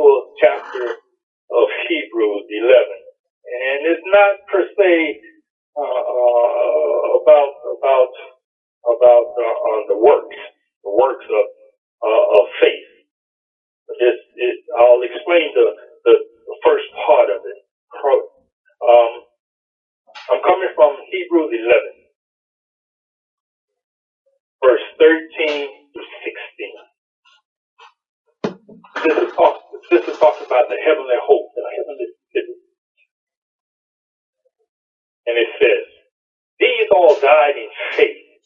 beautiful chapter of Hebrews 11. And it's not per se uh, uh, about about about uh, the works, the works of uh, of faith. I'll explain the, the, the first part of it. Um, I'm coming from Hebrews 11, verse 13 to 16. This is talk, this is talking about the heavenly hope, the heavenly city. And it says, These all died in faith,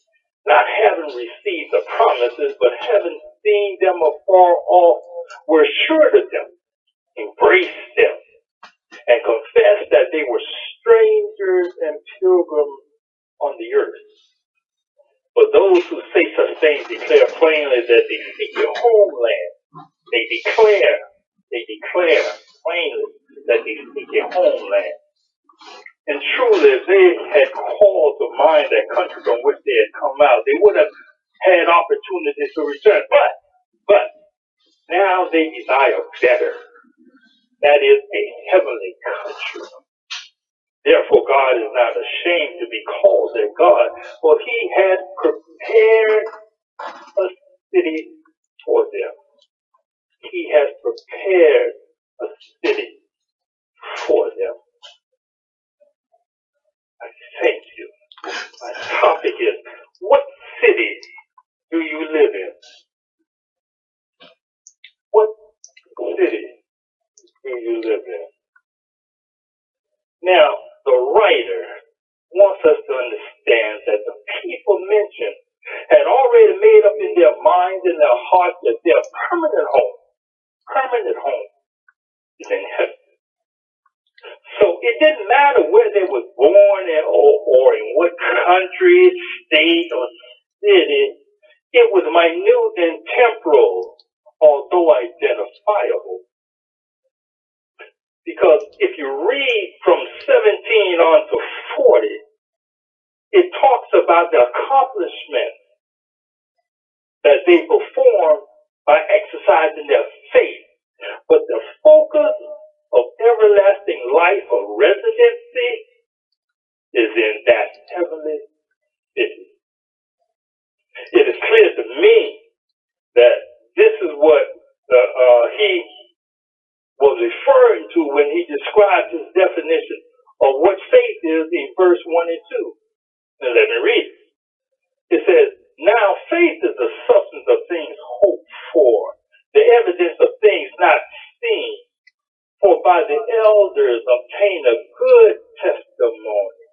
not having received the promises, but having seen them afar off, were sure of them, embraced them, and confessed that they were strangers and pilgrims on the earth. But those who say such things declare plainly that they seek a homeland. They declare, they declare plainly that they seek a homeland. And truly, if they had called to mind that country from which they had come out, they would have had opportunity to return. But, but, now they desire better. That is a heavenly country. Therefore, God is not ashamed to be called their God, for he had prepared a city for them. He has prepared a city for them. I thank you. My topic is, what city do you live in? What city do you live in? Now, the writer wants us to understand that the people mentioned had already made up in their minds and their hearts that their permanent home, home is in heaven. So it didn't matter where they were born in, or, or in what country, state, or city. It was minute and temporal, although identifiable. Because if you read from 17 on to 40, it talks about the accomplishments that they perform by exercising their faith. But the focus of everlasting life or residency is in that heavenly city. It is clear to me that this is what uh, uh, he was referring to when he described his definition of what faith is in verse 1 and 2. Now let me read it. It says, Now faith is the substance of things hoped for, the evidence of things not seen. For by the elders obtain a good testimony.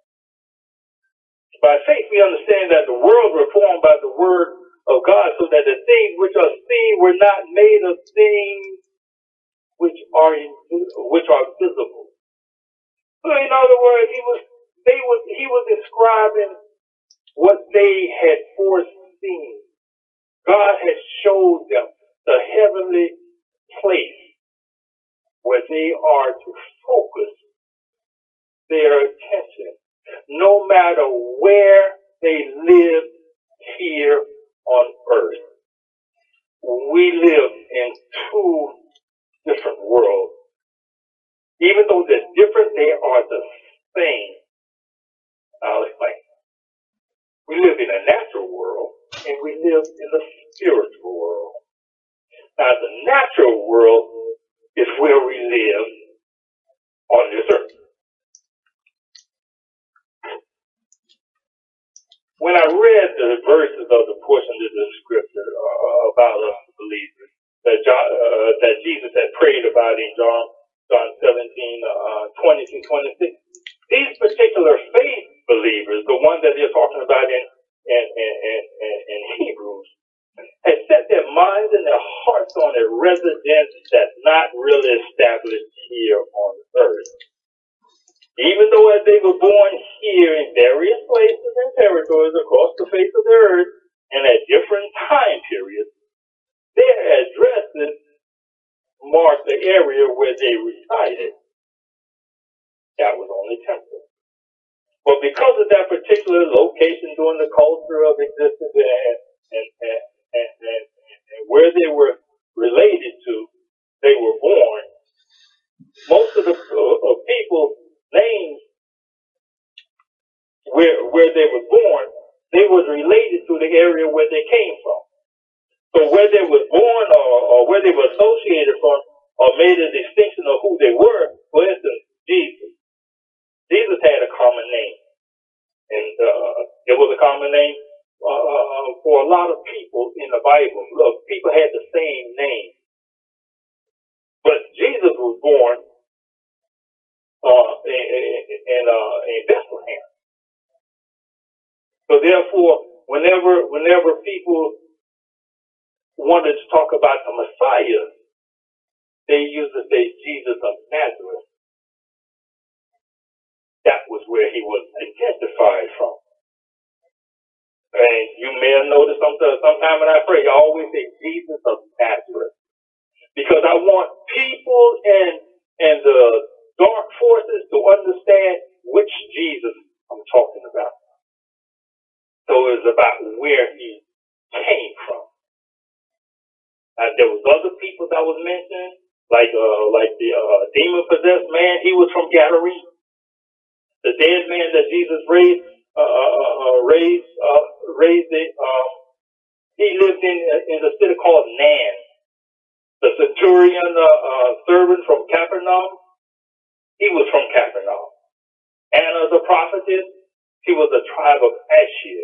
By faith we understand that the world was formed by the word of God, so that the things which are seen were not made of things which are which are visible. So in other words, he was they was he was describing what they had foreseen. God had showed them the heavenly place where they are to focus their attention, no matter where they live here on earth. We live in two different worlds. Even though they're different, they are the same. I'll explain. We live in a natural world and we live in a spiritual world. Now, the natural world is where we live on this earth. When I read the verses of the portion of the scripture uh, about us believers, that John, uh, that Jesus had prayed about in John John 17, uh, 20 to 26. These particular faith believers, the ones that they're talking about in in, in, in, in Hebrews, had set their minds and their hearts on a residence that's not really established here on earth. Even though as they were born here in various places and territories across the face of the earth and at different time periods, their addresses marked the area where they resided. That was only temporal. But because of that particular location during the culture of existence and, and, and, and, and where they were related to, they were born, where they were born, they was related to the area where they came from. So where they were born or, or where they were associated from or made a distinction of who they were, for instance, Jesus. Jesus had a common name. And uh, it was a common name uh, uh, for a lot of people in the Bible. Look, people had the same name. But Jesus was born uh, in, in, uh, in Bethlehem. So therefore, whenever whenever people wanted to talk about the Messiah, they used to say Jesus of Nazareth. That was where he was identified from. And you may have noticed sometime, sometime when I pray, I always say Jesus of Nazareth. Because I want people and and the dark forces to understand which Jesus I'm talking about. So it's about where he came from. And there was other people that was mentioned, like uh, like the uh, demon possessed man. He was from Galilee. The dead man that Jesus raised, uh, uh, uh, uh raised, uh, raised it. Um, he lived in in a city called Nan. The centurion uh, uh, servant from Capernaum, he was from Capernaum. Anna the prophetess, he was a tribe of Asher.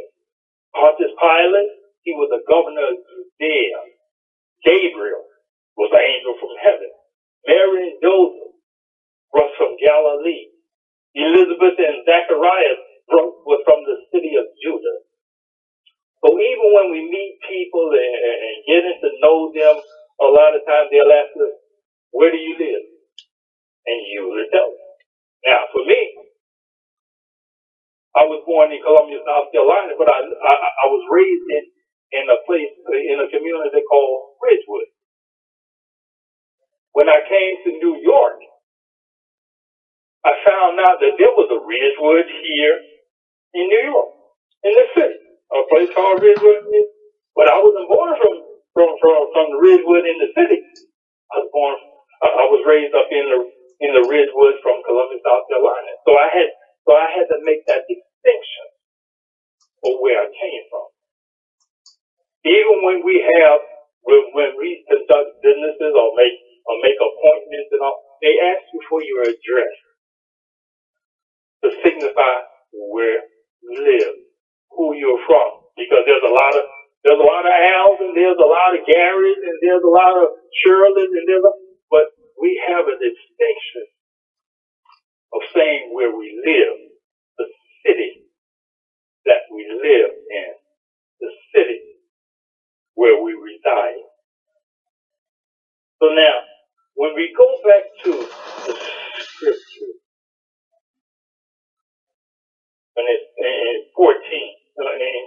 Pontius Pilate, he was a governor of Judea. Gabriel was an angel from heaven. Mary and Joseph was from Galilee. Elizabeth and Zacharias were from the city of Judah. So even when we meet people and, and getting to know them, a lot of times they'll ask us, where do you live? And you will tell them. Now, for me, I was born in Columbia, South Carolina, but I, I, I was raised in, in a place, in a community called Ridgewood. When I came to New York, I found out that there was a Ridgewood here in New York, in the city, a place called Ridgewood. But I wasn't born from from from, from the Ridgewood in the city. I was born. I was raised up in the in the Ridgewood from Columbia, South Carolina. So I had so I had to make that distinction of where I came from. Even when we have when, when we conduct businesses or make or make appointments and all, they ask you for your address to signify where you live, who you're from. Because there's a lot of there's a lot of Al's and there's a lot of Garys and there's a lot of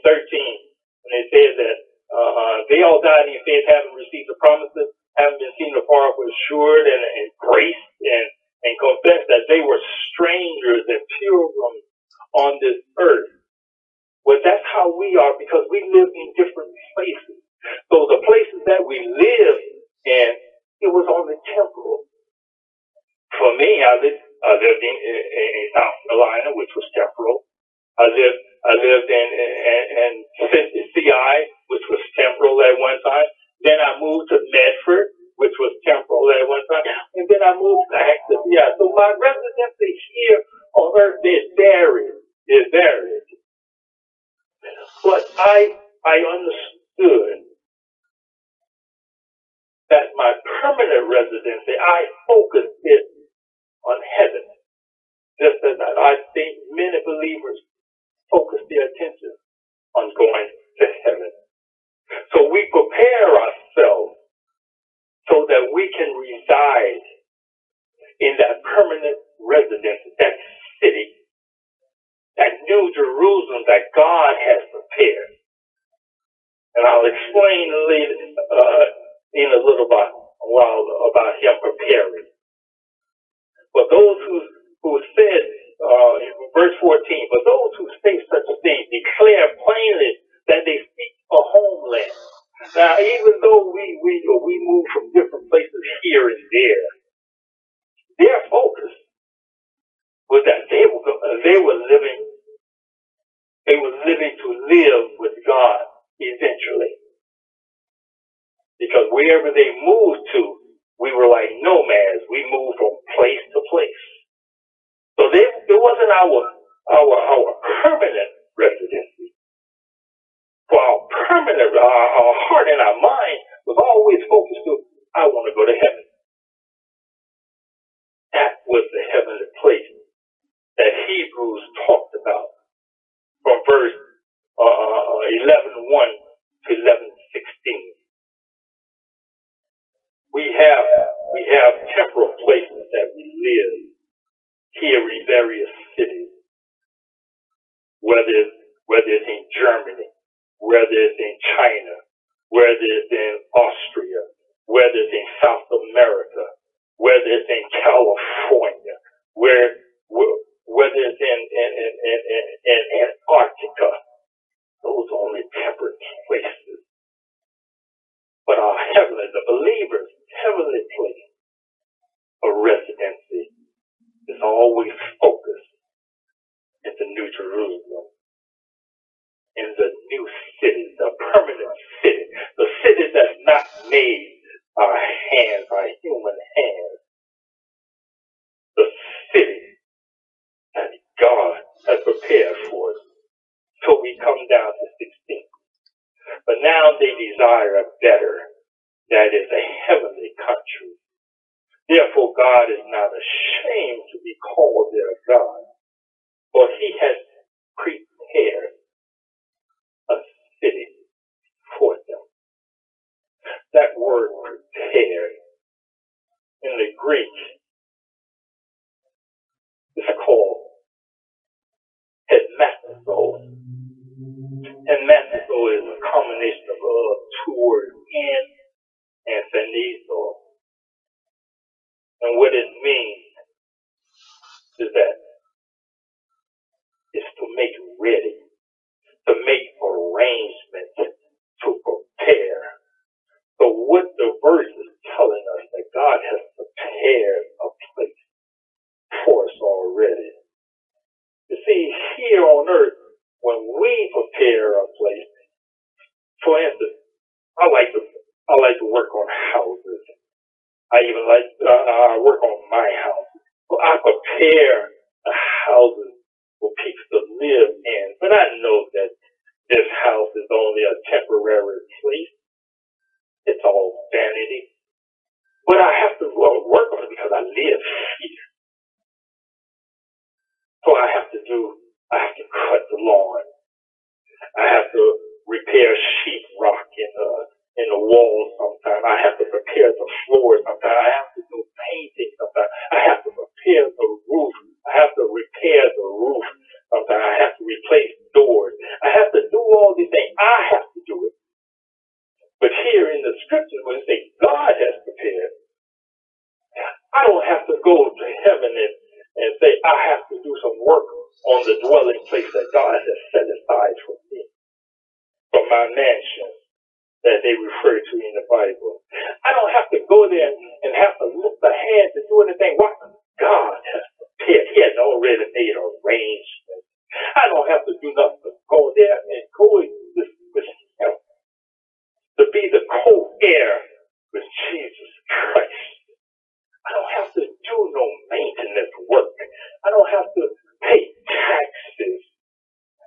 13, when it says that uh, they all died in faith, having received the promises, having been seen afar, were assured and embraced and, and confessed that they were strangers and pilgrims on this earth. Well, that's how we are because we live in different places. So the places that we live in, it was on the temporal. For me, I lived, I lived in, in, in South Carolina, which was temporal. I lived, I lived in, in, in CI, which was temporal at one time. Then I moved to Medford, which was temporal at one time. I'll explain uh, in a little while about him preparing. But those who, who said, uh, verse 14, but those who say such a thing declare plainly that they seek a homeland. Now, even though we, we, we move from different places here and there, their focus was that they were, they were living they were living to live with God eventually. Because wherever they moved to, we were like nomads. We moved from place to place. So they, it wasn't our, our, our permanent residency. For our permanent, our, our heart and our mind was always focused to, I want to go to heaven. That was the heavenly place that Hebrews talked about from verse uh, 11 1 to 11 16. We have we have temporal places that we live here in various cities, whether it's, whether it's in Germany, whether it's in China, whether it's in So we come down to 16. But now they desire a better, that is a heavenly country. Therefore God is not ashamed to be called their God, for he has prepared a city for them. That word prepared in the Greek is called Hemasto. Hemasto is a combination of uh, two words, in and fenizo. And what it means is that it's to make ready, to make arrangements, to prepare. So what the verse is telling us that God has prepared a place for us already. You see, here on earth, when we prepare a place, for instance, I like to I like to work on houses. I even like uh, I work on my house. So I prepare the houses for people to live in. But I know that this house is only a temporary place. It's all vanity. But I have to uh, work on it because I live here. So I have to do, I have to cut the lawn. I have to repair sheetrock in the, in the walls sometimes. I have to prepare the floors sometimes. I have to do painting sometimes. I have to prepare the roof. I have to repair the roof sometimes. I have to replace doors. I have to do all these things. I have to do it. But here in the scriptures, when it says God has prepared, I don't have to go to heaven and and say, I have to do some work on the dwelling place that God has set aside for me, for my mansion that they refer to in the Bible. I don't have to go there and have to lift a hand to do anything. Why? God has prepared. He has already made arrangements. I don't have to do nothing but go there and coexist with Him to be the co-heir with Jesus Christ. I don't have to do no maintenance work. I don't have to pay taxes.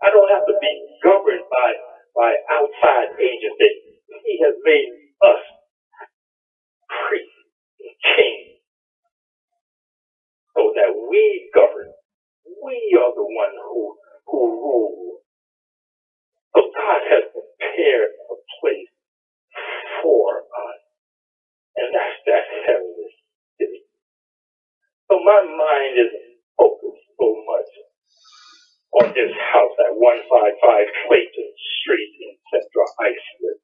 I don't have to be governed by, by outside agencies. He has made us priests and kings so that we govern. We are the one who, who rule. So God has prepared a place for us. And that's that heavenly city. So my mind is focused so much on this house at 155 Clayton Street in Central Islip.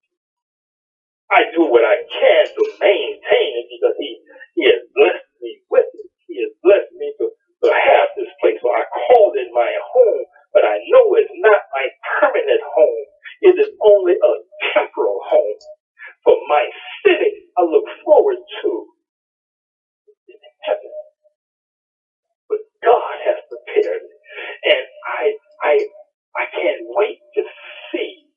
I do what I can to maintain it because he, he has blessed me with it. He has blessed me to, to have this place. So I called it my home, but I know it's not my permanent home. It is only a temporal home. For my city, I look forward to heaven. But God has prepared it. And I I I can't wait to see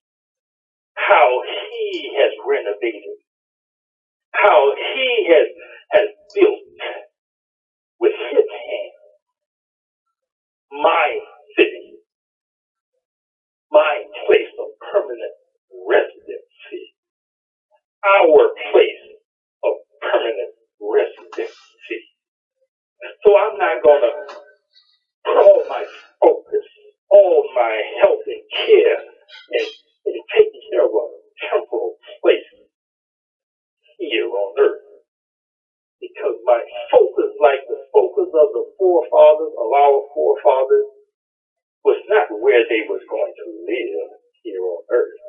our place of permanent residency. So I'm not going to put all my focus, all my health and care and, and taking care of a temporal place here on earth. Because my focus, like the focus of the forefathers, of our forefathers, was not where they was going to live here on earth,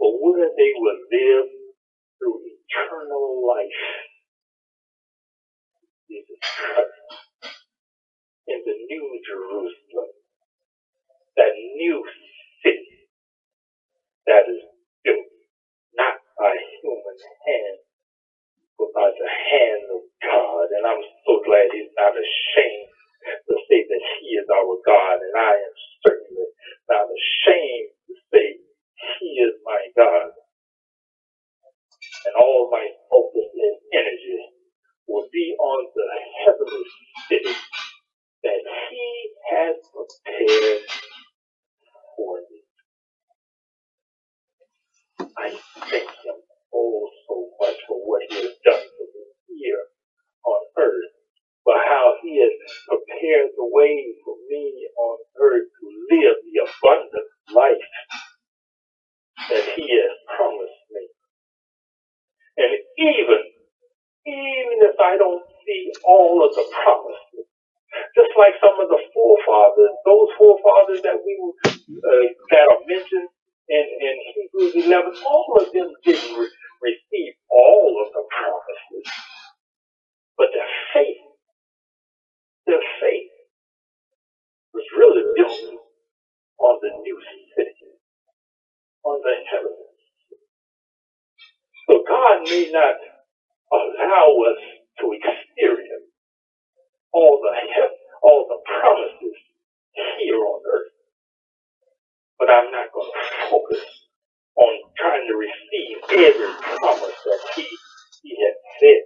but where they would live through eternal life. Jesus Christ. In the new Jerusalem. That new city that is built not by human hands, but by the hand of God. And I'm so glad he's not ashamed to say that he is our God, and I am certainly not ashamed to say he is my God. And all my focus and energy will be on the heavenly city that he has prepared for me. I thank him oh so much for what he has done for me here on earth, for how he has prepared the way for me on earth to live the abundant life that he has promised me. And even, even if I don't see all of the promises, just like some of the forefathers, those forefathers that we uh, that are mentioned in, in Hebrews 11, all of them didn't re- receive all of the promises, but their faith, their faith was really built on the new city, on the heavens. So God may not allow us to experience all the all the promises here on earth. But I'm not going to focus on trying to receive every promise that he, he has said.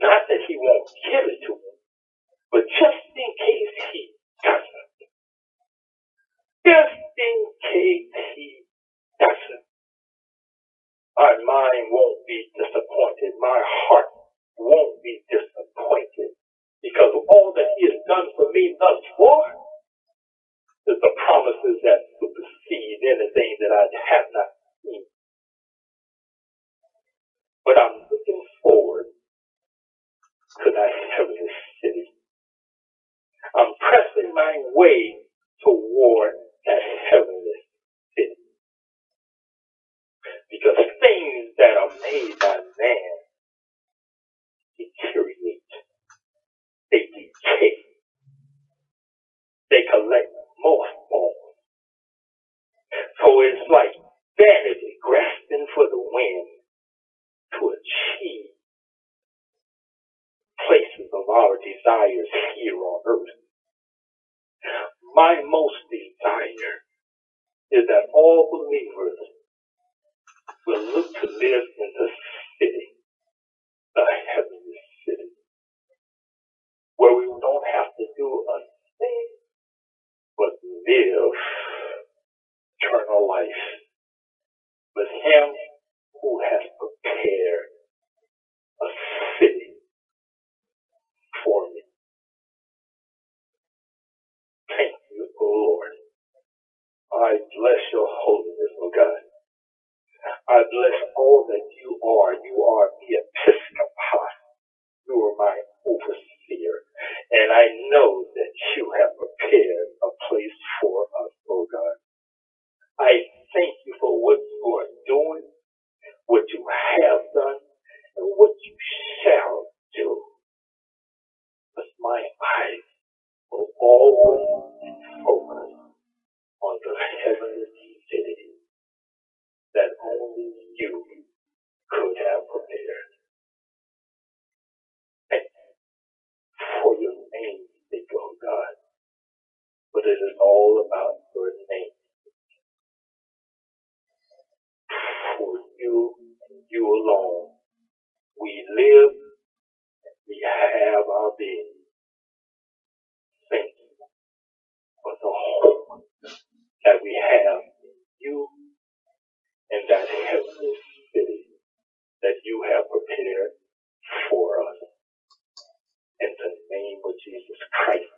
Not that he won't give it to me, but just in case he doesn't. Just in case he doesn't. My mind won't be disappointed. My heart So it's like vanity grasping for the wind to achieve places of our desires here on earth. My most desire is that all believers will look to live in the city, the heavenly city, where we don't have to do a thing but live eternal life with Him who has prepared a city for me. Thank you, O Lord. I bless your holiness, O God. I bless all that you are. You are the episcopos. You are my overseer. And I know that you have prepared a place for us, oh God. I thank you for what you are doing, what you have done, and what you shall do. But my eyes will always be focused on the heavenly city that only you you alone. We live, we have our being. Thank you for the hope that we have in you and that heavenly city that you have prepared for us. In the name of Jesus Christ.